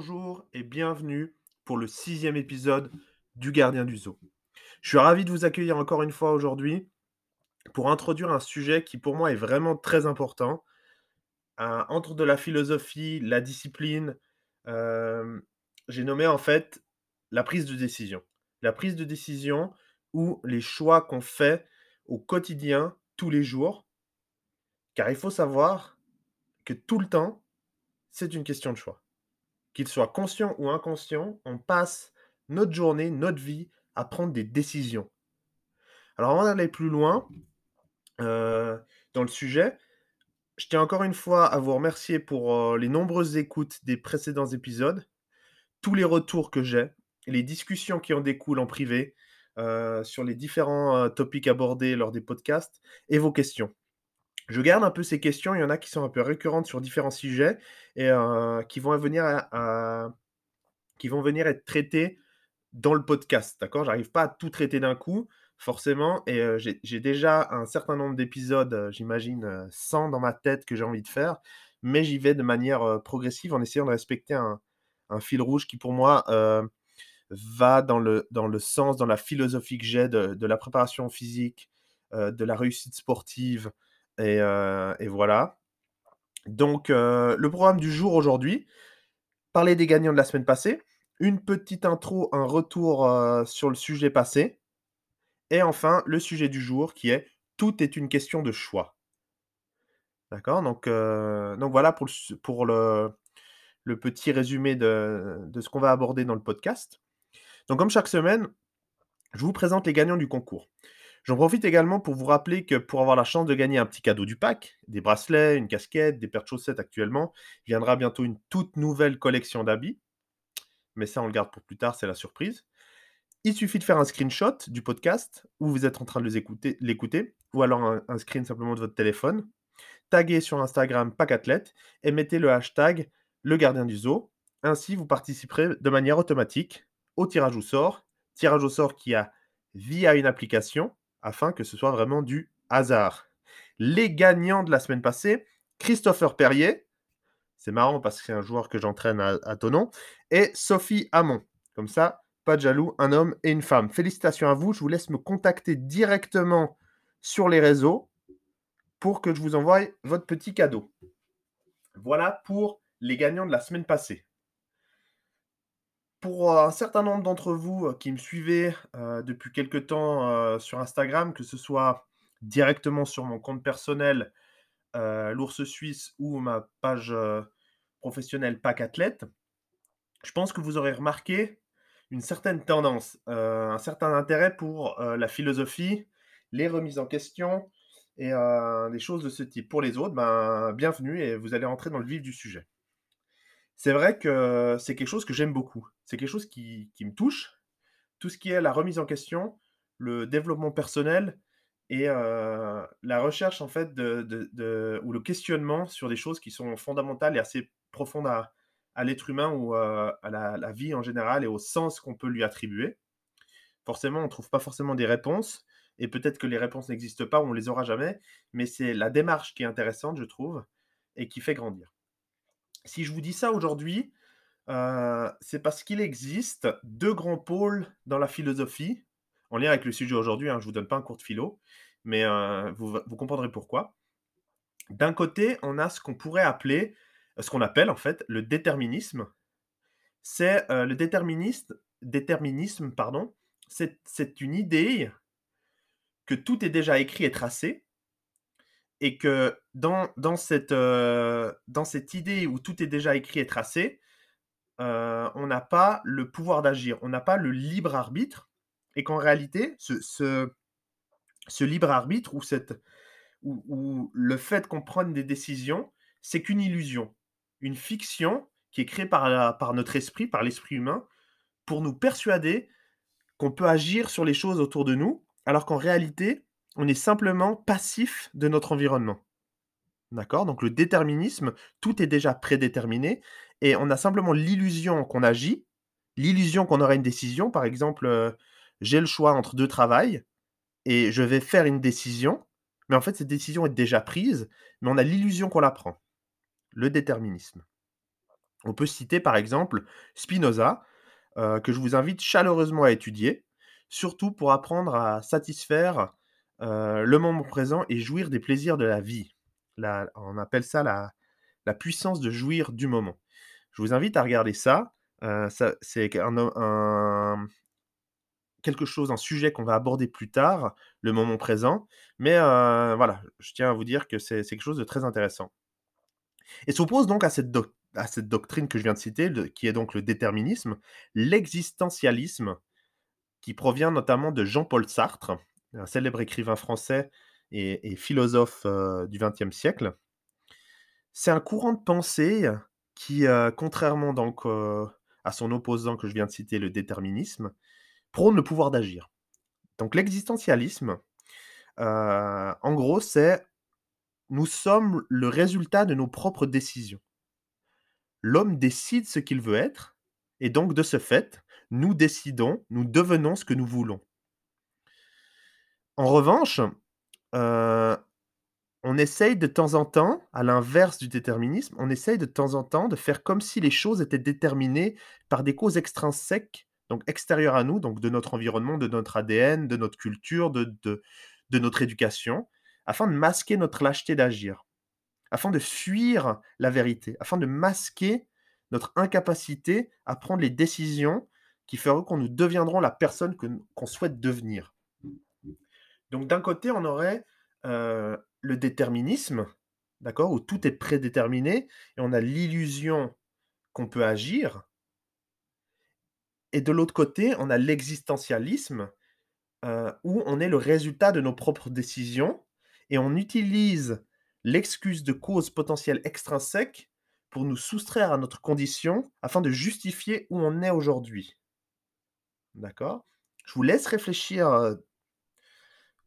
bonjour et bienvenue pour le sixième épisode du Gardien du Zoo. Je suis ravi de vous accueillir encore une fois aujourd'hui pour introduire un sujet qui pour moi est vraiment très important. Entre de la philosophie, la discipline, euh, j'ai nommé en fait la prise de décision. La prise de décision ou les choix qu'on fait au quotidien, tous les jours. Car il faut savoir que tout le temps, c'est une question de choix qu'il soit conscient ou inconscient, on passe notre journée, notre vie à prendre des décisions. Alors avant d'aller plus loin euh, dans le sujet, je tiens encore une fois à vous remercier pour euh, les nombreuses écoutes des précédents épisodes, tous les retours que j'ai, les discussions qui en découlent en privé euh, sur les différents topics abordés lors des podcasts et vos questions je garde un peu ces questions. Il y en a qui sont un peu récurrentes sur différents sujets et euh, qui, vont venir être traitées dans le podcast. D'accord? J'arrive pas à tout traiter d'un coup, forcément. Et euh, j'ai déjà un certain nombre d'épisodes, euh, j'imagine 100 dans ma tête que j'ai envie de faire. Mais j'y vais de manière progressive en essayant de respecter un, fil rouge qui, pour moi, va dans le, sens, dans la philosophie que j'ai de, la préparation physique, de la réussite sportive, et, voilà. Donc, le programme du jour aujourd'hui, parler des gagnants de la semaine passée, une petite intro, un retour sur le sujet passé, et enfin le sujet du jour qui est tout est une question de choix. D'accord? Donc, voilà pour le, petit résumé de ce qu'on va aborder dans le podcast. Donc comme chaque semaine, je vous présente les gagnants du concours. J'en profite également pour vous rappeler que pour avoir la chance de gagner un petit cadeau du pack, des bracelets, une casquette, des paires de chaussettes actuellement, viendra bientôt une toute nouvelle collection d'habits. Mais ça, on le garde pour plus tard, c'est la surprise. Il suffit de faire un screenshot du podcast où vous êtes en train de l'écouter, ou alors un, screen simplement de votre téléphone. Taguez sur Instagram Pacathlète et mettez le hashtag le gardien du zoo. Ainsi, vous participerez de manière automatique au tirage au sort. Tirage au sort qui a via une application afin que ce soit vraiment du hasard. Les gagnants de la semaine passée, Christopher Perrier, c'est marrant parce que c'est un joueur que j'entraîne à, à Tonon, et Sophie Hamon. Comme ça, pas de jaloux, un homme et une femme. Félicitations à vous, je vous laisse me contacter directement sur les réseaux pour que je vous envoie votre petit cadeau. Voilà pour les gagnants de la semaine passée pour un certain nombre d'entre vous qui me suivez depuis quelque temps sur Instagram, que ce soit directement sur mon compte personnel, l'ours suisse ou ma page professionnelle Pack Athlète, je pense que vous aurez remarqué une certaine tendance, un certain intérêt pour la philosophie, les remises en question et des choses de ce type. Pour les autres, ben, bienvenue et vous allez entrer dans le vif du sujet. C'est vrai que c'est quelque chose que j'aime beaucoup. C'est quelque chose qui, me touche. Tout ce qui est la remise en question, le développement personnel et la recherche en fait ou le questionnement sur des choses qui sont fondamentales et assez profondes à, l'être humain ou à la, vie en général et au sens qu'on peut lui attribuer. Forcément, on ne trouve pas forcément des réponses et peut-être que les réponses n'existent pas ou on les aura jamais, mais c'est la démarche qui est intéressante, je trouve, et qui fait grandir. Si je vous dis ça aujourd'hui, euh, c'est parce qu'il existe deux grands pôles dans la philosophie, en lien avec le sujet aujourd'hui, hein, je ne vous donne pas un cours de philo, mais euh, vous, comprendrez pourquoi. D'un côté, on a ce qu'on pourrait appeler, ce qu'on appelle en fait le déterminisme. C'est euh, le déterminisme, pardon, c'est une idée que tout est déjà écrit et tracé, et que dans, dans, cette, euh, dans idée où tout est déjà écrit et tracé, euh, on n'a pas le pouvoir d'agir, on n'a pas le libre arbitre, et qu'en réalité, ce, ce, libre arbitre ou, cette, ou, le fait qu'on prenne des décisions, c'est qu'une illusion, une fiction qui est créée par, par notre esprit, par l'esprit humain, pour nous persuader qu'on peut agir sur les choses autour de nous, alors qu'en réalité, on est simplement passif de notre environnement. D'accord? Donc le déterminisme, tout est déjà prédéterminé et on a simplement l'illusion qu'on agit, l'illusion qu'on aura une décision. Par exemple, euh, j'ai le choix entre deux travails et je vais faire une décision, mais en fait cette décision est déjà prise, mais on a l'illusion qu'on la prend. Le déterminisme. On peut citer par exemple Spinoza, heu, que je vous invite chaleureusement à étudier, surtout pour apprendre à satisfaire, le moment présent et jouir des plaisirs de la vie. On appelle ça la puissance de jouir du moment. Je vous invite à regarder ça, c'est un quelque chose, un sujet qu'on va aborder plus tard, le moment présent, mais voilà, je tiens à vous dire que c'est quelque chose de très intéressant. Et s'oppose donc à cette doctrine que je viens de citer, qui est donc le déterminisme, l'existentialisme, qui provient notamment de Jean-Paul Sartre, un célèbre écrivain français et philosophe, heu, du XXe siècle. C'est un courant de pensée qui, heu, contrairement heu, à son opposant que je viens de citer, le déterminisme, prône le pouvoir d'agir. Donc l'existentialisme, en gros, c'est nous sommes le résultat de nos propres décisions. L'homme décide ce qu'il veut être et donc de ce fait, nous décidons, nous devenons ce que nous voulons. En revanche, heu, on essaye de temps en temps, à l'inverse du déterminisme, on essaye de temps en temps de faire comme si les choses étaient déterminées par des causes extrinsèques, donc extérieures à nous, donc de notre environnement, de notre ADN, de notre culture, de de notre éducation, afin de masquer notre lâcheté d'agir, afin de fuir la vérité, afin de masquer notre incapacité à prendre les décisions qui feront qu'on nous deviendrons la personne qu'on souhaite devenir. Donc d'un côté, on aurait, heu, le déterminisme, d'accord? Où tout est prédéterminé et on a l'illusion qu'on peut agir. Et de l'autre côté, on a l'existentialisme, heu, où on est le résultat de nos propres décisions et on utilise l'excuse de causes potentielles extrinsèques pour nous soustraire à notre condition afin de justifier où on est aujourd'hui. D'accord? Je vous laisse réfléchir, heu,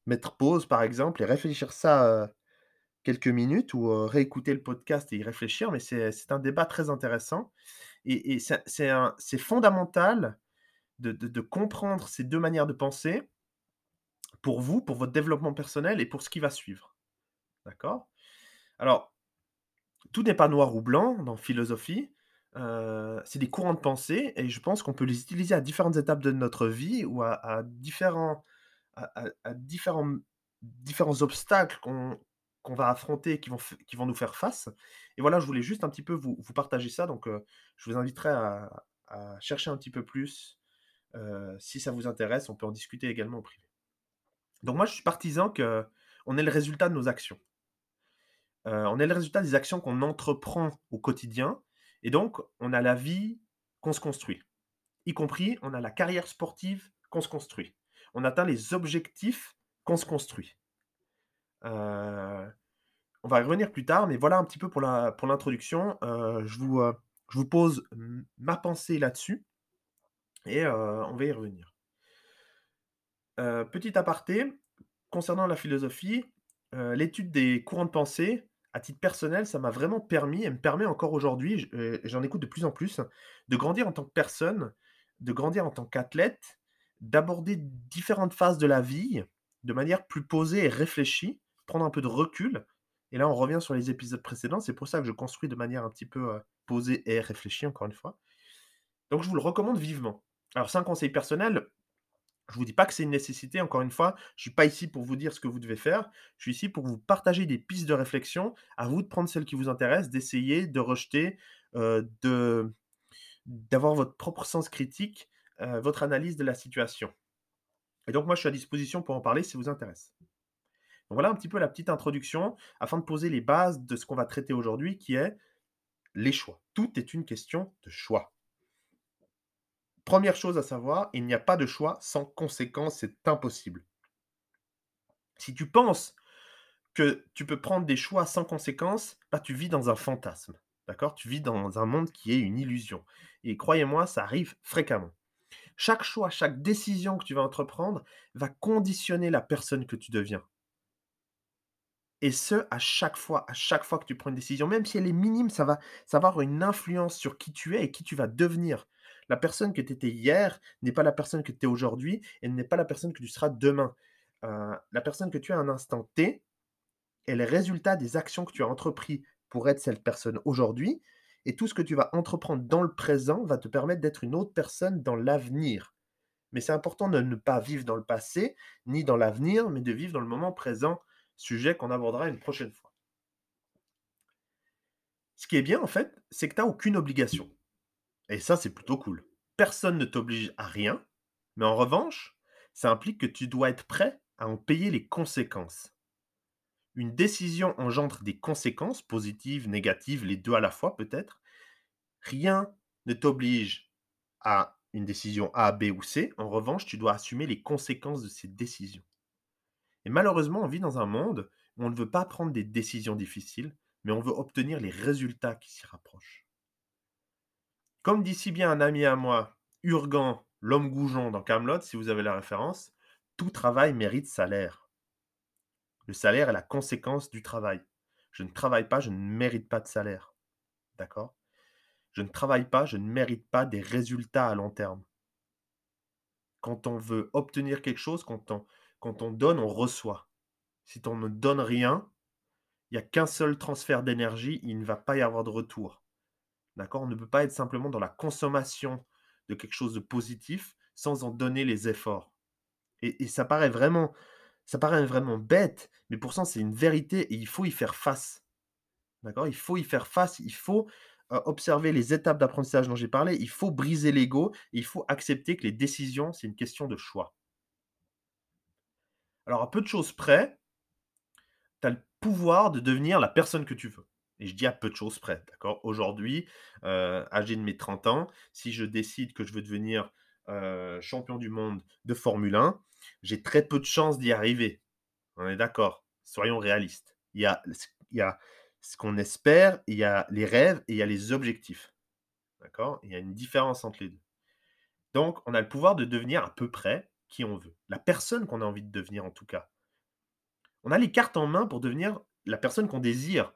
mettre pause par exemple et réfléchir ça, quelques minutes ou, réécouter le podcast et y réfléchir, mais c'est un débat très intéressant et et c'est fondamental de de comprendre ces 2 manières de penser pour vous, pour votre développement personnel et pour ce qui va suivre. D'accord? Alors, tout n'est pas noir ou blanc dans philosophie, c'est des courants de pensée et je pense qu'on peut les utiliser à différentes étapes de notre vie ou à différents à différents obstacles qu'on va affronter, qui vont qui vont nous faire face et voilà, je voulais juste un petit peu vous partager ça donc heu, je vous inviterai à chercher un petit peu plus, heu, si ça vous intéresse, on peut en discuter également en privé. Donc moi, je suis partisan qu'on est le résultat de nos actions. Heu, on est le résultat des actions qu'on entreprend au quotidien et donc on a la vie qu'on se construit. Y compris, on a la carrière sportive qu'on se construit. On atteint les objectifs qu'on se construit. Heu, on va y revenir plus tard, mais voilà un petit peu pour l'introduction. Vous, heu, je vous pose ma pensée là-dessus et on va y revenir. Petit aparté, concernant la philosophie, l'étude des courants de pensée, à titre personnel, ça m'a vraiment permis et me permet encore aujourd'hui, j'en écoute de plus en plus, de grandir en tant que personne, de grandir en tant qu'athlète, d'aborder différentes phases de la vie de manière plus posée et réfléchie, prendre un peu de recul. Et là, on revient sur les épisodes précédents, c'est pour ça que je construis de manière un petit peu, heu, posée et réfléchie, encore une fois. Donc je vous le recommande vivement. Alors c'est un conseil personnel, je vous dis pas que c'est une nécessité, encore une fois, je suis pas ici pour vous dire ce que vous devez faire, je suis ici pour vous partager des pistes de réflexion, à vous de prendre celles qui vous intéressent, d'essayer, de rejeter, heu, de d'avoir votre propre sens critique, heu, votre analyse de la situation et donc moi, je suis à disposition pour en parler si ça vous intéresse. Voilà un petit peu la petite introduction afin de poser les bases de ce qu'on va traiter aujourd'hui qui est les choix. Tout est une question de choix. Première chose à savoir, il n'y a pas de choix sans conséquence, c'est impossible. Si tu penses que tu peux prendre des choix sans conséquence, bah, tu vis dans un fantasme, d'accord? Tu vis dans un monde qui est une illusion et croyez-moi, ça arrive fréquemment. Chaque choix, chaque décision que tu vas entreprendre va conditionner la personne que tu deviens. Et ce, à chaque fois, à chaque fois que tu prends une décision, même si elle est minime, ça va avoir une influence sur qui tu es et qui tu vas devenir. La personne que tu étais hier n'est pas la personne que tu es aujourd'hui et n'est pas la personne que tu seras demain. Heu, la personne que tu es à un instant T est le résultat des actions que tu as entrepris pour être cette personne aujourd'hui Et tout ce que tu vas entreprendre dans le présent va te permettre d'être une autre personne dans l'avenir. Mais c'est important de ne pas vivre dans le passé ni dans l'avenir, mais de vivre dans le moment présent, sujet qu'on abordera une prochaine fois. Ce qui est bien, en fait, c'est que tu n'as aucune obligation. Et ça, c'est plutôt cool. Personne ne t'oblige à rien, mais en revanche, ça implique que tu dois être prêt à en payer les conséquences. Une décision engendre des conséquences, positives, négatives, les deux à la fois peut-être. Rien ne t'oblige à une décision A, B ou C. En revanche, tu dois assumer les conséquences de ces décisions. Et malheureusement, on vit dans un monde où on ne veut pas prendre des décisions difficiles, mais on veut obtenir les résultats qui s'y rapprochent. Comme dit si bien un ami à moi, Urgan, l'homme goujon dans Camelot, si vous avez la référence, tout travail mérite salaire. Le salaire est la conséquence du travail. Je ne travaille pas, je ne mérite pas de salaire. D'accord? Je ne travaille pas, je ne mérite pas des résultats à long terme. Quand on veut obtenir quelque chose, quand on, donne, on reçoit. Si on ne donne rien, il n'y a qu'un seul transfert d'énergie, il ne va pas y avoir de retour. D'accord? On ne peut pas être simplement dans la consommation de quelque chose de positif sans en donner les efforts. Et, ça paraît vraiment, ça paraît vraiment bête, mais pourtant c'est une vérité et il faut y faire face. D'accord? Il faut y faire face, il faut observer les étapes d'apprentissage dont j'ai parlé, il faut briser l'ego, il faut accepter que les décisions, c'est une question de choix. Alors à peu de choses près, tu as le pouvoir de devenir la personne que tu veux. Et je dis à peu de choses près, d'accord? Aujourd'hui, âgé de mes 30 ans, si je décide que je veux devenir euh, champion du monde de Formule 1, j'ai très peu de chances d'y arriver. On est d'accord Soyons réalistes. Il y a, il y a ce qu'on espère, il y a les rêves et il y a les objectifs. D'accord? Il y a une différence entre les deux. Donc, on a le pouvoir de devenir à peu près qui on veut. La personne qu'on a envie de devenir, en tout cas. On a les cartes en main pour devenir la personne qu'on désire.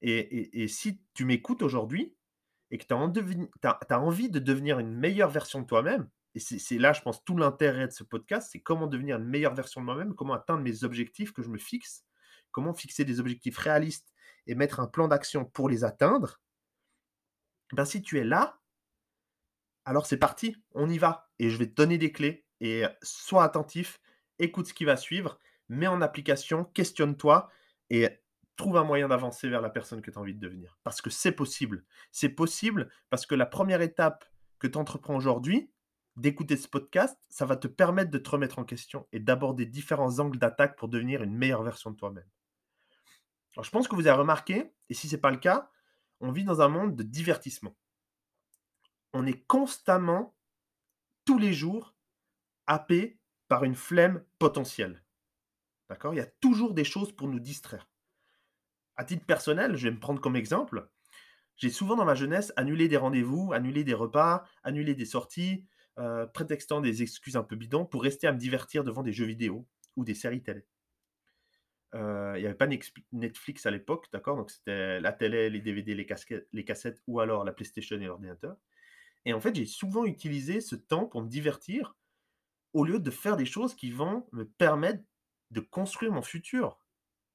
Et, si tu m'écoutes aujourd'hui et que tu as, as, envie de devenir une meilleure version de toi-même, et c'est là, je pense, tout l'intérêt de ce podcast, c'est comment devenir une meilleure version de moi-même, comment atteindre mes objectifs que je me fixe, comment fixer des objectifs réalistes et mettre un plan d'action pour les atteindre. Ben, si tu es là, alors c'est parti, on y va. Et je vais te donner des clés. Et sois attentif, écoute ce qui va suivre, mets en application, questionne-toi et trouve un moyen d'avancer vers la personne que tu as envie de devenir. Parce que c'est possible. C'est possible parce que la première étape que tu entreprends aujourd'hui, d'écouter ce podcast, ça va te permettre de te remettre en question et d'aborder différents angles d'attaque pour devenir une meilleure version de toi-même. Alors, je pense que vous avez remarqué, et si ce n'est pas le cas, on vit dans un monde de divertissement. On est constamment, tous les jours, happé par une flemme potentielle. D'accord? Il y a toujours des choses pour nous distraire. À titre personnel, je vais me prendre comme exemple. J'ai souvent dans ma jeunesse annulé des rendez-vous, annulé des repas, annulé des sorties, euh, prétextant des excuses un peu bidons pour rester à me divertir devant des jeux vidéo ou des séries télé. Euh, il n'y avait pas Netflix à l'époque, d'accord Donc c'était la télé, les DVD, les, les cassettes ou alors la PlayStation et l'ordinateur. Et en fait, j'ai souvent utilisé ce temps pour me divertir au lieu de faire des choses qui vont me permettre de construire mon futur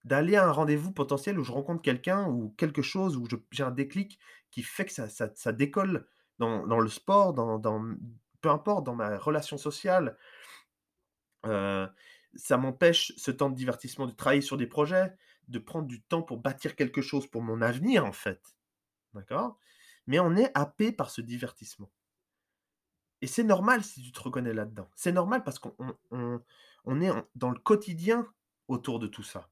d'aller à un rendez-vous potentiel où je rencontre quelqu'un ou quelque chose où j'ai un déclic qui fait que ça, décolle dans, le sport, dans, peu importe, dans ma relation sociale. Ça m'empêche ce temps de divertissement de travailler sur des projets, de prendre du temps pour bâtir quelque chose pour mon avenir en fait. D'accord? Mais on est happé par ce divertissement. Et c'est normal si tu te reconnais là-dedans. C'est normal parce qu'on on, on est dans le quotidien autour de tout ça.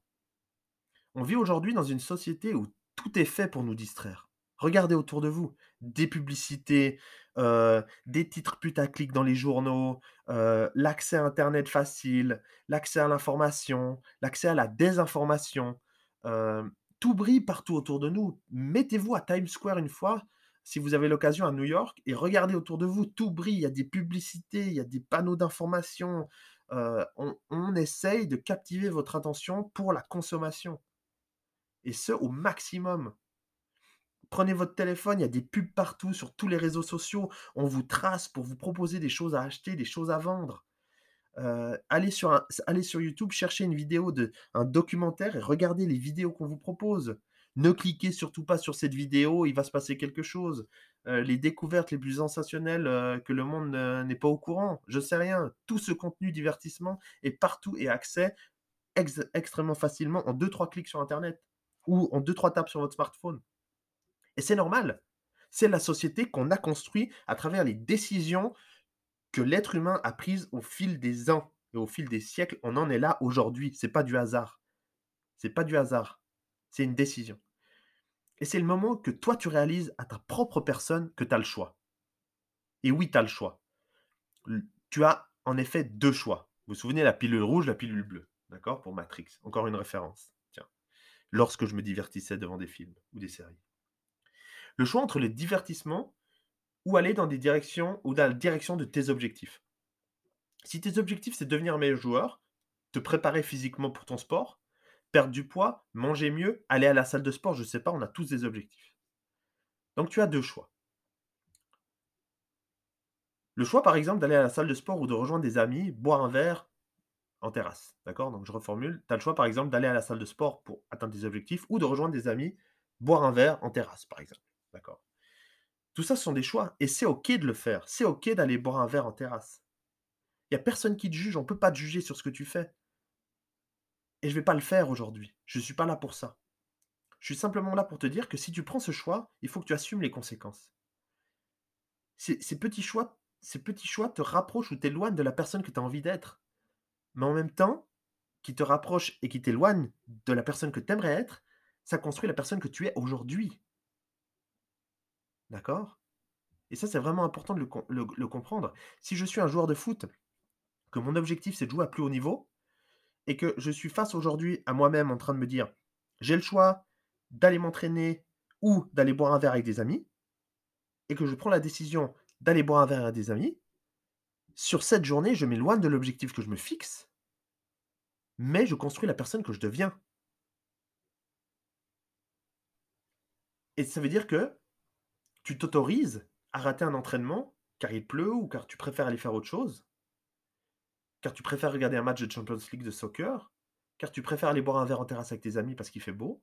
On vit aujourd'hui dans une société où tout est fait pour nous distraire. Regardez autour de vous, des publicités, des titres putaclic dans les journaux, l'accès à Internet facile, l'accès à l'information, l'accès à la désinformation. Tout brille partout autour de nous. Mettez-vous à Times Square une fois, si vous avez l'occasion à New York, et regardez autour de vous, tout brille. Il y a des publicités, il y a des panneaux d'information. on essaye de captiver votre attention pour la consommation et ce au maximum. Prenez votre téléphone, il y a des pubs partout sur tous les réseaux sociaux. On vous trace pour vous proposer des choses à acheter, des choses à vendre. Euh, allez, sur YouTube, cherchez une vidéo, de, un documentaire et regardez les vidéos qu'on vous propose. Ne cliquez surtout pas sur cette vidéo, il va se passer quelque chose. Euh, les découvertes les plus sensationnelles euh, que le monde n'est pas au courant. Je sais rien. Tout ce contenu divertissement est partout et accès extrêmement facilement en 2-3 clics sur Internet ou en 2-3 tapes sur votre smartphone. Et c'est normal. C'est la société qu'on a construite à travers les décisions que l'être humain a prises au fil des ans et au fil des siècles. On en est là aujourd'hui. C'est pas du hasard. C'est pas du hasard. C'est une décision. Et c'est le moment que toi, tu réalises à ta propre personne que tu as le choix. Et oui, tu as le choix. Tu as en effet deux choix. Vous vous souvenez, la pilule rouge, la pilule bleue. D'accord? Pour Matrix. Encore une référence. Tiens. Lorsque je me divertissais devant des films ou des séries. Le choix entre le divertissement ou aller dans des directions ou dans la direction de tes objectifs. Si tes objectifs, c'est devenir meilleur joueur, te préparer physiquement pour ton sport, perdre du poids, manger mieux, aller à la salle de sport, je ne sais pas, on a tous des objectifs. Donc tu as deux choix. Le choix, par exemple, d'aller à la salle de sport ou de rejoindre des amis, boire un verre en terrasse. D'accord? Donc je reformule. Tu as le choix, par exemple, d'aller à la salle de sport pour atteindre des objectifs ou de rejoindre des amis, boire un verre en terrasse, par exemple. D'accord Tout ça, ce sont des choix. Et c'est OK de le faire. C'est OK d'aller boire un verre en terrasse. Il n'y a personne qui te juge. On ne peut pas te juger sur ce que tu fais. Et je ne vais pas le faire aujourd'hui. Je ne suis pas là pour ça. Je suis simplement là pour te dire que si tu prends ce choix, il faut que tu assumes les conséquences. Ces, petits choix, ces petits choix te rapprochent ou t'éloignent de la personne que tu as envie d'être. Mais en même temps, qui te rapprochent et qui t'éloignent de la personne que tu aimerais être, ça construit la personne que tu es aujourd'hui. D'accord? Et ça, c'est vraiment important de le comprendre. Si je suis un joueur de foot, que mon objectif c'est de jouer à plus haut niveau, et que je suis face aujourd'hui à moi-même en train de me dire, j'ai le choix d'aller m'entraîner ou d'aller boire un verre avec des amis, et que je prends la décision d'aller boire un verre avec des amis, sur cette journée, je m'éloigne de l'objectif que je me fixe, mais je construis la personne que je deviens. Et ça veut dire que tu t'autorises à rater un entraînement car il pleut ou car tu préfères aller faire autre chose, car tu préfères regarder un match de Champions League de soccer, car tu préfères aller boire un verre en terrasse avec tes amis parce qu'il fait beau,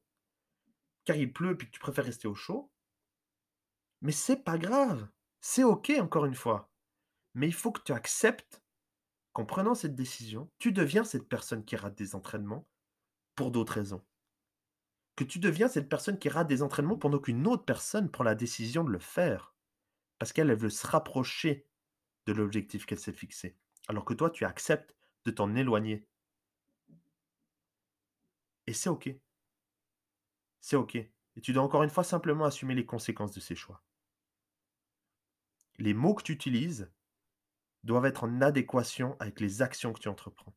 car il pleut et que tu préfères rester au chaud? Mais c'est pas grave, c'est ok encore une fois. Mais il faut que tu acceptes qu'en prenant cette décision, tu deviens cette personne qui rate des entraînements pour d'autres raisons. Que tu deviens cette personne qui rate des entraînements pendant qu'une autre personne prend la décision de le faire. Parce qu'elle veut se rapprocher de l'objectif qu'elle s'est fixé alors que toi, tu acceptes de t'en éloigner. Et c'est OK. C'est OK. Et tu dois encore une fois simplement assumer les conséquences de ces choix. Les mots que tu utilises doivent être en adéquation avec les actions que tu entreprends.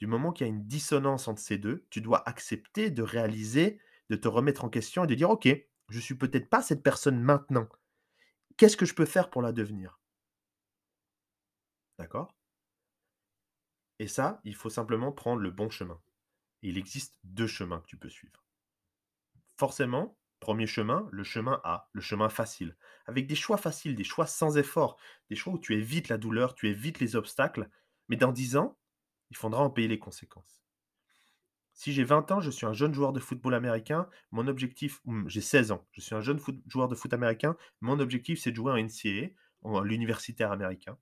Du moment qu'il y a une dissonance entre ces deux, tu dois accepter de réaliser, de te remettre en question et de dire OK, je ne suis peut-être pas cette personne maintenant. Qu'est-ce que je peux faire pour la devenir? D'accord? Et ça, il faut simplement prendre le bon chemin. il existe deux chemins que tu peux suivre. Forcément, premier chemin, le chemin A, le chemin facile, avec des choix faciles, des choix sans effort, des choix où tu évites la douleur, tu évites les obstacles, mais dans 10 ans, il faudra en payer les conséquences. Si j'ai 20 ans, je suis un jeune joueur de football américain, mon objectif, j'ai 16 ans, je suis un jeune joueur de foot américain, mon objectif c'est de jouer en NCAA, en l'universitaire américain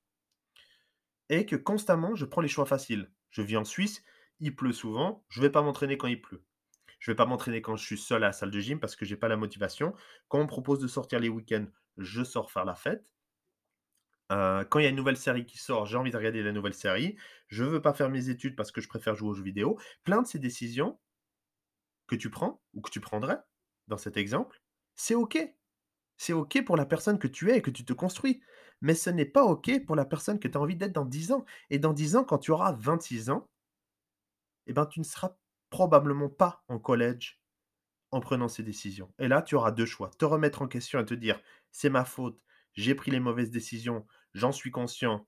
et que constamment, je prends les choix faciles. Je vis en Suisse, il pleut souvent, je ne vais pas m'entraîner quand il pleut. Je ne vais pas m'entraîner quand je suis seul à la salle de gym parce que je n'ai pas la motivation. Quand on me propose de sortir les week-ends, je sors faire la fête. Quand il y a une nouvelle série qui sort, j'ai envie de regarder la nouvelle série. Je ne veux pas faire mes études parce que je préfère jouer aux jeux vidéo. Plein de ces décisions que tu prends ou que tu prendrais dans cet exemple, c'est OK. C'est OK pour la personne que tu es et que tu te construis. Mais ce n'est pas OK pour la personne que tu as envie d'être dans 10 ans. Et dans 10 ans, quand tu auras 26 ans, eh ben, tu ne seras probablement pas en collège en prenant ces décisions. Et là, tu auras deux choix. Te remettre en question et te dire, c'est ma faute, j'ai pris les mauvaises décisions, j'en suis conscient,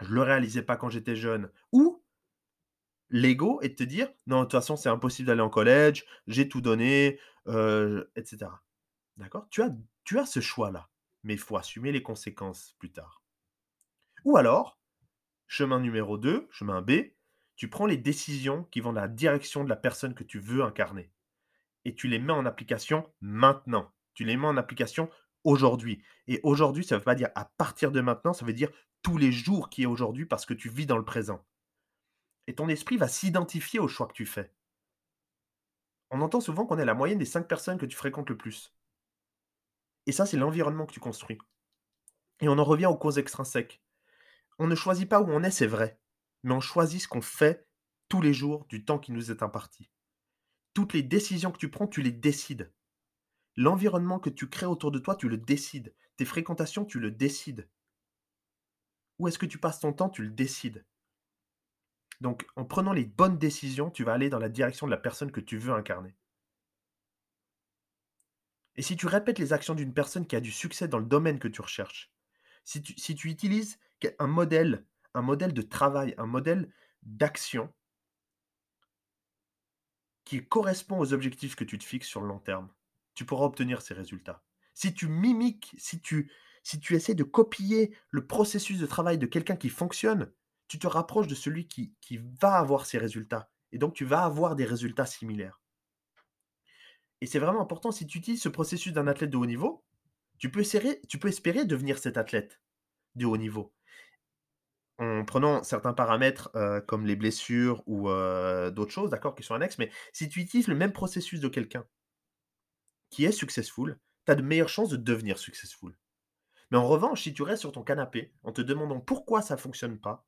je ne le réalisais pas quand j'étais jeune. Ou l'ego et te dire, non, de toute façon, c'est impossible d'aller en collège, j'ai tout donné, euh, etc. D'accord? Tu as, tu as ce choix-là mais il faut assumer les conséquences plus tard. Ou alors, chemin numéro 2, chemin B, tu prends les décisions qui vont dans la direction de la personne que tu veux incarner. et tu les mets en application maintenant. Tu les mets en application aujourd'hui. Et aujourd'hui, ça ne veut pas dire à partir de maintenant, ça veut dire tous les jours qui est aujourd'hui parce que tu vis dans le présent. Et ton esprit va s'identifier au choix que tu fais. On entend souvent qu'on est la moyenne des cinq personnes que tu fréquentes le plus. Et ça, c'est l'environnement que tu construis. Et on en revient aux causes extrinsèques. On ne choisit pas où on est, c'est vrai, mais on choisit ce qu'on fait tous les jours du temps qui nous est imparti. Toutes les décisions que tu prends, tu les décides. L'environnement que tu crées autour de toi, tu le décides. Tes fréquentations, tu le décides. Où est-ce que tu passes ton temps, tu le décides. Donc, en prenant les bonnes décisions, tu vas aller dans la direction de la personne que tu veux incarner. Et si tu répètes les actions d'une personne qui a du succès dans le domaine que tu recherches, si tu, utilises un modèle, un modèle de travail, un modèle d'action qui correspond aux objectifs que tu te fixes sur le long terme, tu pourras obtenir ces résultats. Si tu mimiques, si tu, si essaies de copier le processus de travail de quelqu'un qui fonctionne, tu te rapproches de celui qui, va avoir ces résultats. Et donc, tu vas avoir des résultats similaires. Et c'est vraiment important, si tu utilises ce processus d'un athlète de haut niveau, tu peux, espérer, tu peux espérer devenir cet athlète de haut niveau. En prenant certains paramètres euh, comme les blessures ou euh, d'autres choses, d'accord, qui sont annexes, mais si tu utilises le même processus de quelqu'un qui est successful, tu as de meilleures chances de devenir successful. Mais en revanche, si tu restes sur ton canapé en te demandant pourquoi ça ne fonctionne pas,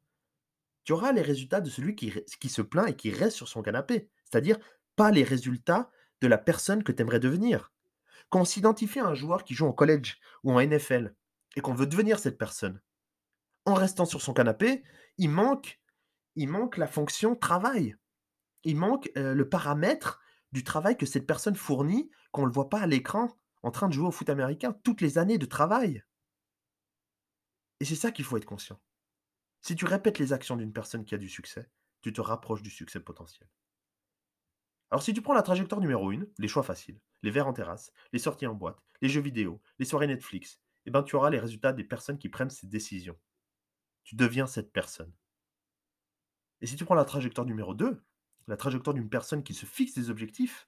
tu auras les résultats de celui qui, se plaint et qui reste sur son canapé. C'est-à-dire pas les résultats de la personne que tu aimerais devenir. Quand on s'identifie à un joueur qui joue en college ou en NFL et qu'on veut devenir cette personne, en restant sur son canapé, il manque, il manque la fonction travail. Il manque euh, le paramètre du travail que cette personne fournit, qu'on ne le voit pas à l'écran en train de jouer au foot américain, toutes les années de travail. Et c'est ça qu'il faut être conscient. Si tu répètes les actions d'une personne qui a du succès, tu te rapproches du succès potentiel. Alors si tu prends la trajectoire numéro 1, les choix faciles, les verres en terrasse, les sorties en boîte, les jeux vidéo, les soirées Netflix, eh ben, tu auras les résultats des personnes qui prennent ces décisions. Tu deviens cette personne. Et si tu prends la trajectoire numéro 2, la trajectoire d'une personne qui se fixe des objectifs,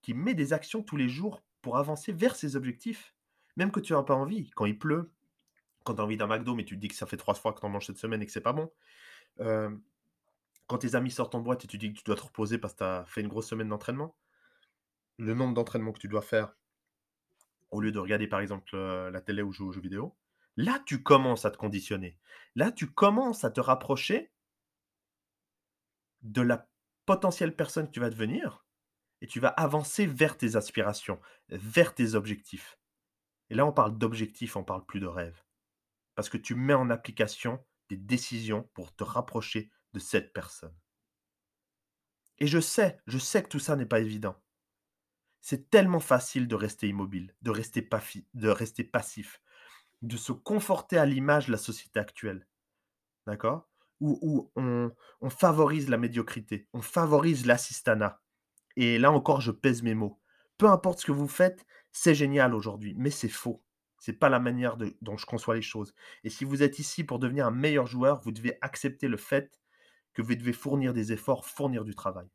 qui met des actions tous les jours pour avancer vers ses objectifs, même que tu n'as pas envie, quand il pleut, quand tu as envie d'un McDo, mais tu te dis que ça fait trois fois que tu en manges cette semaine et que c'est pas bon, euh, quand tes amis sortent en boîte et tu dis que tu dois te reposer parce que tu as fait une grosse semaine d'entraînement, le nombre d'entraînements que tu dois faire, au lieu de regarder par exemple euh, la télé ou jouer aux jeux vidéo, là tu commences à te conditionner. Là tu commences à te rapprocher de la potentielle personne que tu vas devenir et tu vas avancer vers tes aspirations, vers tes objectifs. Et là on parle d'objectifs, on parle plus de rêves. Parce que tu mets en application des décisions pour te rapprocher de cette personne. Et je sais, je sais que tout ça n'est pas évident. C'est tellement facile de rester immobile, de rester, de rester passif, de se conforter à l'image de la société actuelle. D'accord? Où, on, favorise la médiocrité, on favorise l'assistanat. Et là encore, je pèse mes mots. Peu importe ce que vous faites, c'est génial aujourd'hui, mais c'est faux. C'est pas la manière dont je conçois les choses. Et si vous êtes ici pour devenir un meilleur joueur, vous devez accepter le fait que vous devez fournir des efforts, fournir du travail.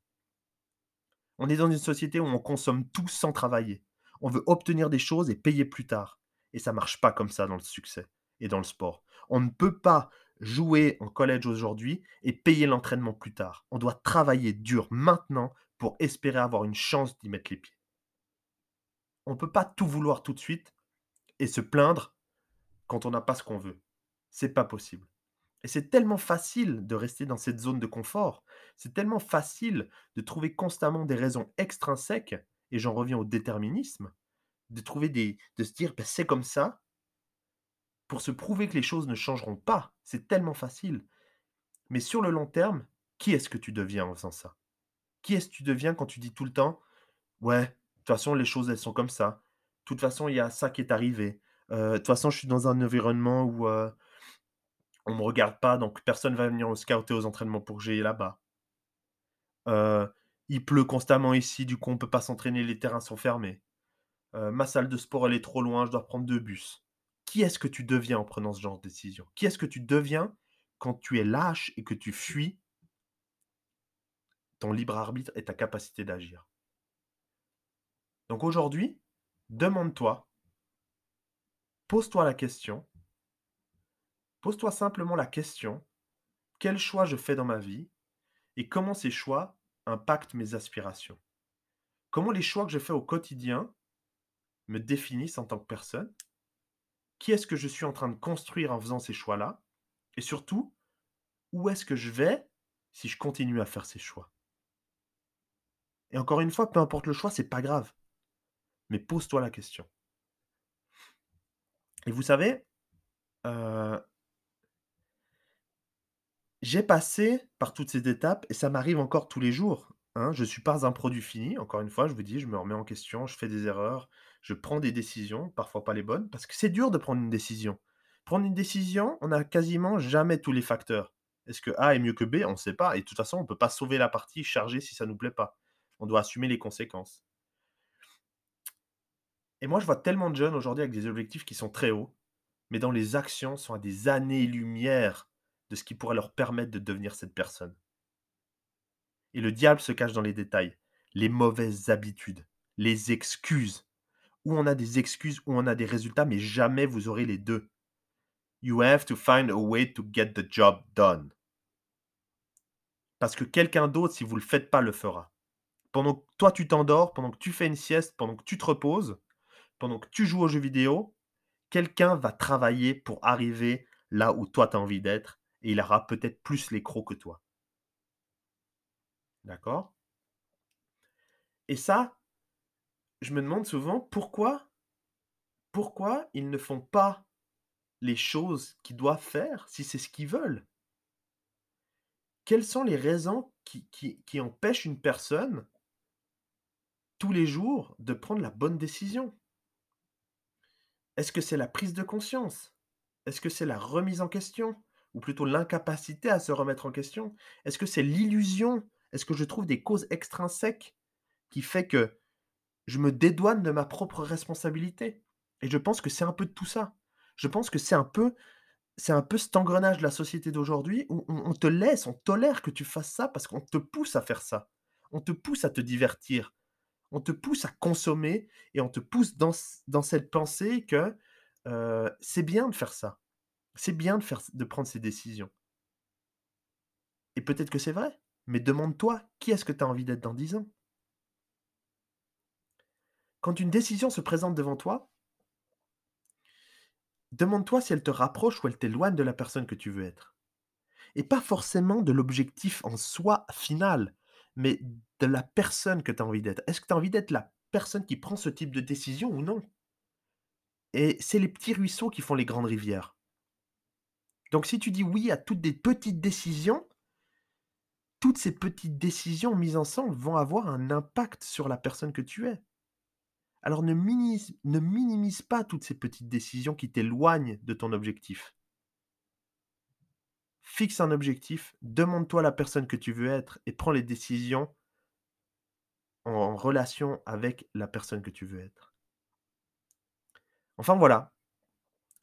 On est dans une société où on consomme tout sans travailler. On veut obtenir des choses et payer plus tard. Et ça marche pas comme ça dans le succès et dans le sport. On ne peut pas jouer en collège aujourd'hui et payer l'entraînement plus tard. On doit travailler dur maintenant pour espérer avoir une chance d'y mettre les pieds. On ne peut pas tout vouloir tout de suite et se plaindre quand on n'a pas ce qu'on veut. C'est pas possible. Et c'est tellement facile de rester dans cette zone de confort. C'est tellement facile de trouver constamment des raisons extrinsèques, et j'en reviens au déterminisme, de trouver des, de se dire ben, c'est comme ça, pour se prouver que les choses ne changeront pas. C'est tellement facile. Mais sur le long terme, qui est-ce que tu deviens en faisant ça? Qui est-ce que tu deviens quand tu dis tout le temps Ouais, de toute façon, les choses, elles sont comme ça. De toute façon, il y a ça qui est arrivé. Euh, de toute façon, je suis dans un environnement où, euh, on me regarde pas, donc personne va venir me scouter aux entraînements pour que j'aille là-bas. Euh, il pleut constamment ici, du coup on peut pas s'entraîner, les terrains sont fermés. Ma salle de sport elle est trop loin, je dois prendre deux bus. Qui est-ce que tu deviens en prenant ce genre de décision? Qui est-ce que tu deviens quand tu es lâche et que tu fuis ton libre arbitre et ta capacité d'agir? Donc aujourd'hui, demande-toi, pose-toi la question, pose-toi simplement la question, quel choix je fais dans ma vie et comment ces choix impactent mes aspirations? Comment les choix que je fais au quotidien me définissent en tant que personne? Qui est-ce que je suis en train de construire en faisant ces choix-là? Et surtout, où est-ce que je vais si je continue à faire ces choix? Et encore une fois, peu importe le choix, c'est pas grave. Mais pose-toi la question. Et vous savez, euh, j'ai passé par toutes ces étapes et ça m'arrive encore tous les jours. Hein. Je ne suis pas un produit fini, encore une fois, je vous dis, je me remets en question, je fais des erreurs, je prends des décisions, parfois pas les bonnes, parce que c'est dur de prendre une décision. Prendre une décision, on n'a quasiment jamais tous les facteurs. Est-ce que A est mieux que B? On ne sait pas. Et de toute façon, on ne peut pas sauver la partie chargée si ça ne nous plaît pas. On doit assumer les conséquences. Et moi, je vois tellement de jeunes aujourd'hui avec des objectifs qui sont très hauts, mais dans les actions sont à des années-lumière de ce qui pourrait leur permettre de devenir cette personne. Et le diable se cache dans les détails, les mauvaises habitudes, les excuses. Où on a des excuses, où on a des résultats, mais jamais vous aurez les deux. You have to find a way to get the job done. Parce que quelqu'un d'autre, si vous ne le faites pas, le fera. Pendant que toi, tu t'endors, pendant que tu fais une sieste, pendant que tu te reposes, pendant que tu joues aux jeux vidéo, quelqu'un va travailler pour arriver là où toi, tu as envie d'être, et il aura peut-être plus les crocs que toi. D'accord? Et ça, je me demande souvent pourquoi, pourquoi ils ne font pas les choses qu'ils doivent faire si c'est ce qu'ils veulent. Quelles sont les raisons qui, empêchent une personne tous les jours de prendre la bonne décision? Est-ce que c'est la prise de conscience? Est-ce que c'est la remise en question? Ou plutôt l'incapacité à se remettre en question? Est-ce que c'est l'illusion? Est-ce que je trouve des causes extrinsèques qui fait que je me dédouane de ma propre responsabilité Et je pense que c'est un peu de tout ça. Je pense que c'est un peu c'est un peu cet engrenage de la société d'aujourd'hui où on, te laisse, on tolère que tu fasses ça parce qu'on te pousse à faire ça. On te pousse à te divertir. On te pousse à consommer et on te pousse dans, cette pensée que euh, c'est bien de faire ça. C'est bien de, de prendre ces décisions. Et peut-être que c'est vrai, mais demande-toi qui est-ce que tu as envie d'être dans 10 ans? Quand une décision se présente devant toi, Demande-toi si elle te rapproche ou elle t'éloigne de la personne que tu veux être. Et pas forcément de l'objectif en soi final, mais de la personne que tu as envie d'être. Est-ce que tu as envie d'être la personne qui prend ce type de décision ou non? Et c'est les petits ruisseaux qui font les grandes rivières. Donc si tu dis oui à toutes des petites décisions, toutes ces petites décisions mises ensemble vont avoir un impact sur la personne que tu es. Alors ne minimise, ne minimise pas toutes ces petites décisions qui t'éloignent de ton objectif. Fixe un objectif, demande-toi la personne que tu veux être et prends les décisions en relation avec la personne que tu veux être. Enfin voilà,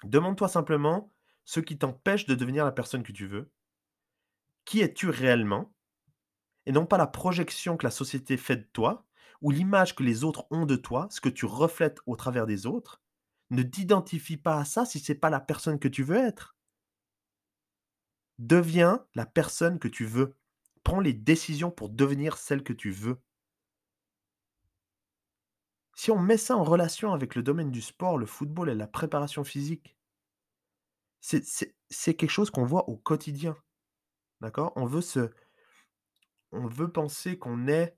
demande-toi simplement ce qui t'empêche de devenir la personne que tu veux. Qui es-tu réellement? Et non pas la projection que la société fait de toi, ou l'image que les autres ont de toi, ce que tu reflètes au travers des autres, ne t'identifie pas à ça si ce n'est pas la personne que tu veux être. Deviens la personne que tu veux. Prends les décisions pour devenir celle que tu veux. Si on met ça en relation avec le domaine du sport, le football et la préparation physique, c'est quelque chose qu'on voit au quotidien. D'accord? On veut se, on veut penser qu'on est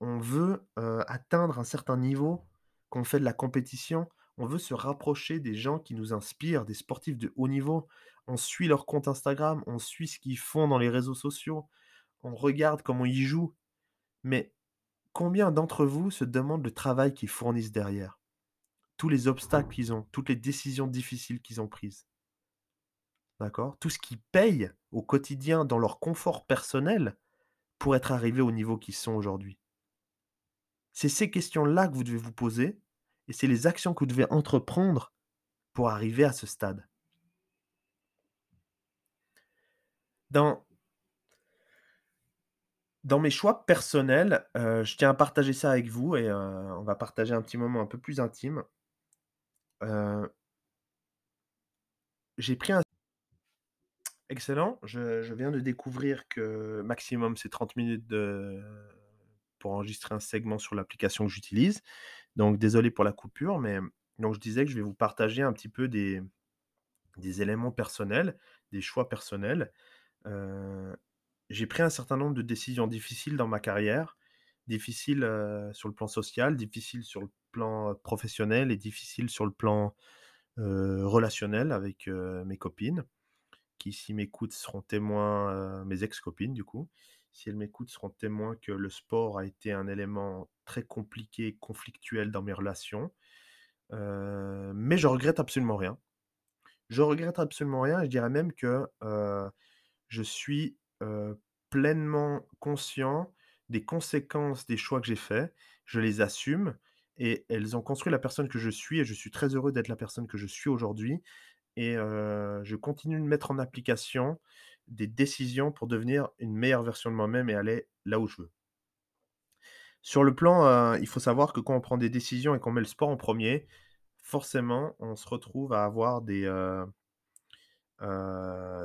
on, veut atteindre un certain niveau, qu'on fait de la compétition, on veut se rapprocher des gens qui nous inspirent, des sportifs de haut niveau. On suit leur compte Instagram, on suit ce qu'ils font dans les réseaux sociaux, on regarde comment ils jouent. Mais combien d'entre vous se demandent le travail qu'ils fournissent derrière? Tous les obstacles qu'ils ont, toutes les décisions difficiles qu'ils ont prises. D'accord? Tout ce qui paye au quotidien dans leur confort personnel pour être arrivés au niveau qu'ils sont aujourd'hui? C'est ces questions-là que vous devez vous poser et c'est les actions que vous devez entreprendre pour arriver à ce stade. Dans, Dans mes choix personnels, heu, je tiens à partager ça avec vous et heu, on va partager un petit moment un peu plus intime. Heu j'ai pris un excellent, je viens de découvrir que maximum c'est 30 minutes pour enregistrer un segment sur l'application que j'utilise. Donc désolé pour la coupure, mais donc je disais que je vais vous partager un petit peu des éléments personnels, des choix personnels. Heu, j'ai pris un certain nombre de décisions difficiles dans ma carrière, difficiles, heu, sur le plan social, difficiles sur le plan, professionnel et difficiles sur le plan, heu, relationnel avec, mes copines qui, s'ils m'écoutent, seront témoins, heu, mes ex-copines du coup, si elles m'écoutent, seront témoins que le sport a été un élément très compliqué conflictuel dans mes relations. Heu, mais je regrette absolument rien. Je regrette absolument rien je dirais même que, heu, je suis, pleinement conscient des conséquences des choix que j'ai faits. Je les assume et elles ont construit la personne que je suis et je suis très heureux d'être la personne que je suis aujourd'hui et je continue de mettre en application des décisions pour devenir une meilleure version de moi-même et aller là où je veux. Sur le plan, il faut savoir que quand on prend des décisions et qu'on met le sport en premier, forcément, on se retrouve à avoir des,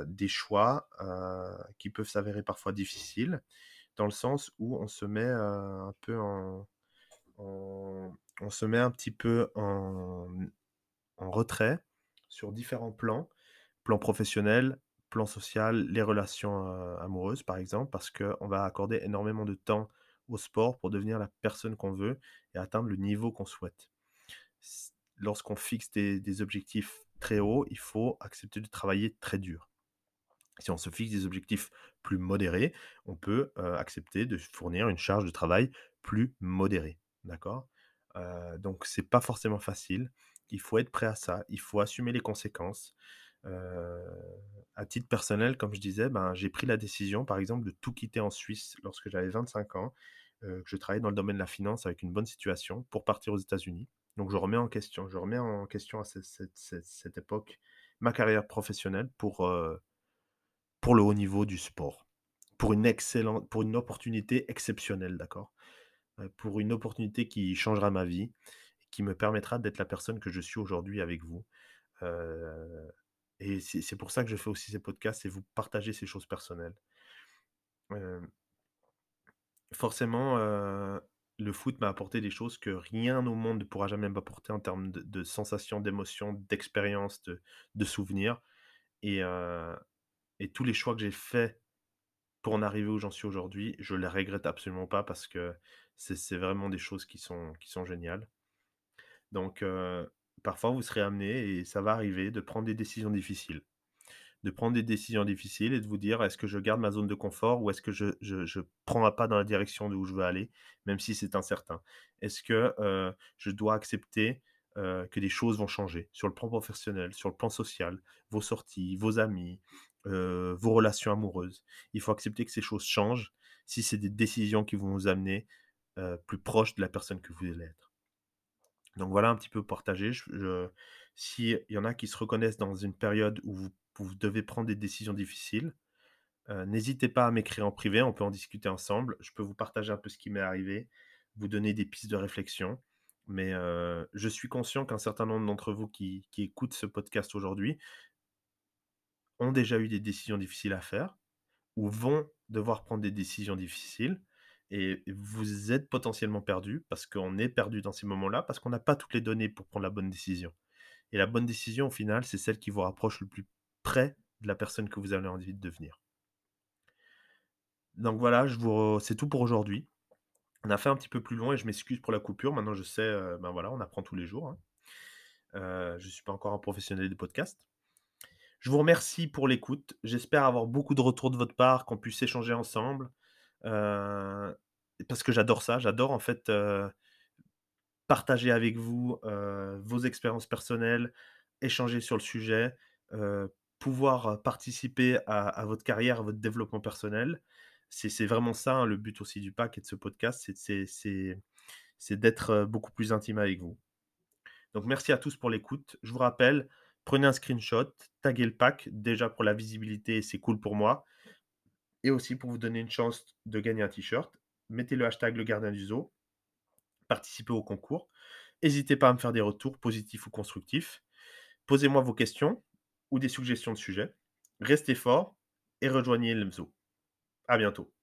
des choix, qui peuvent s'avérer parfois difficiles, dans le sens où on se met, un peu en on se met un petit peu en en retrait sur différents plans. Plan professionnel, plan social, les relations, amoureuses, par exemple, parce qu'on va accorder énormément de temps au sport pour devenir la personne qu'on veut et atteindre le niveau qu'on souhaite. Lorsqu'on fixe des objectifs très hauts, il faut accepter de travailler très dur. Si on se fixe des objectifs plus modérés, on peut, accepter de fournir une charge de travail plus modérée, d'accord? Donc c'est pas forcément facile. Il faut être prêt à ça, il faut assumer les conséquences. À titre personnel, comme je disais, ben, j'ai pris la décision, par exemple, de tout quitter en Suisse lorsque j'avais 25 ans, que je travaillais dans le domaine de la finance avec une bonne situation pour partir aux États-Unis. Donc je remets en question je remets en question à ce cette cette cette époque ma carrière professionnelle pour, pour le haut niveau du sport. Pour une excellente pour une opportunité exceptionnelle, d'accord? Pour une opportunité qui changera ma vie, me permettra d'être la personne que je suis aujourd'hui avec vous. Et c'est pour ça que je fais aussi ces podcasts, c'est vous partager ces choses personnelles. Forcément, le foot m'a apporté des choses que rien au monde ne pourra jamais m'apporter en termes de sensations, d'émotions, d'expériences, de souvenirs et et tous les choix que j'ai faits pour en arriver où j'en suis aujourd'hui, je les regrette absolument pas parce que c'est vraiment des choses qui sont qui sont géniales. Donc parfois vous serez amenés et ça va arriver de prendre des décisions difficiles. De prendre des décisions difficiles et de vous dire: «Est-ce que je garde ma zone de confort ou est-ce que je prends un pas dans la direction d'où je veux aller, même si c'est incertain? Est-ce que, je dois accepter, que des choses vont changer sur le plan professionnel, sur le plan social, vos sorties, vos amis, vos relations amoureuses?» il faut accepter que ces choses changent si c'est des décisions qui vont vous amener, plus proche de la personne que vous allez être. Donc voilà un petit peu partagé. S'il y en a qui se reconnaissent dans une période où vous devez prendre des décisions difficiles, heu, n'hésitez pas à m'écrire en privé, on peut en discuter ensemble. Je peux vous partager un peu ce qui m'est arrivé, vous donner des pistes de réflexion. Mais heu, je suis conscient qu'un certain nombre d'entre vous qui écoutent ce podcast aujourd'hui ont déjà eu des décisions difficiles à faire ou vont devoir prendre des décisions difficiles et vous êtes potentiellement perdus parce qu'on est perdu dans ces moments-là, parce qu'on n'a pas toutes les données pour prendre la bonne décision et la bonne décision au final, c'est celle qui vous rapproche le plus près de la personne que vous avez envie de devenir. Donc voilà, c'est tout pour aujourd'hui. On a fait un petit peu plus long et je m'excuse pour la coupure. Maintenant je sais, heu, ben voilà, on apprend tous les jours, hein. Heu, je suis pas encore un professionnel des podcasts. Je vous remercie pour l'écoute. J'espère avoir beaucoup de retours de votre part, qu'on puisse échanger ensemble, parce que j'adore ça. J'adore en fait, partager avec vous, vos expériences personnelles, échanger sur le sujet, pouvoir, participer à votre carrière, à votre développement personnel. C'est vraiment ça, hein, le but aussi du pack et de ce podcast, c'est d'être, beaucoup plus intime avec vous. Donc merci à tous pour l'écoute. Je vous rappelle, prenez un screenshot, taguez le pack, déjà pour la visibilité, c'est cool pour moi et aussi pour vous donner une chance de gagner un t-shirt, mettez le hashtag le gardien du zoo, participez au concours. N'hésitez pas à me faire des retours positifs ou constructifs. Posez-moi vos questions ou des suggestions de sujets. Restez forts et rejoignez le zoo. À bientôt.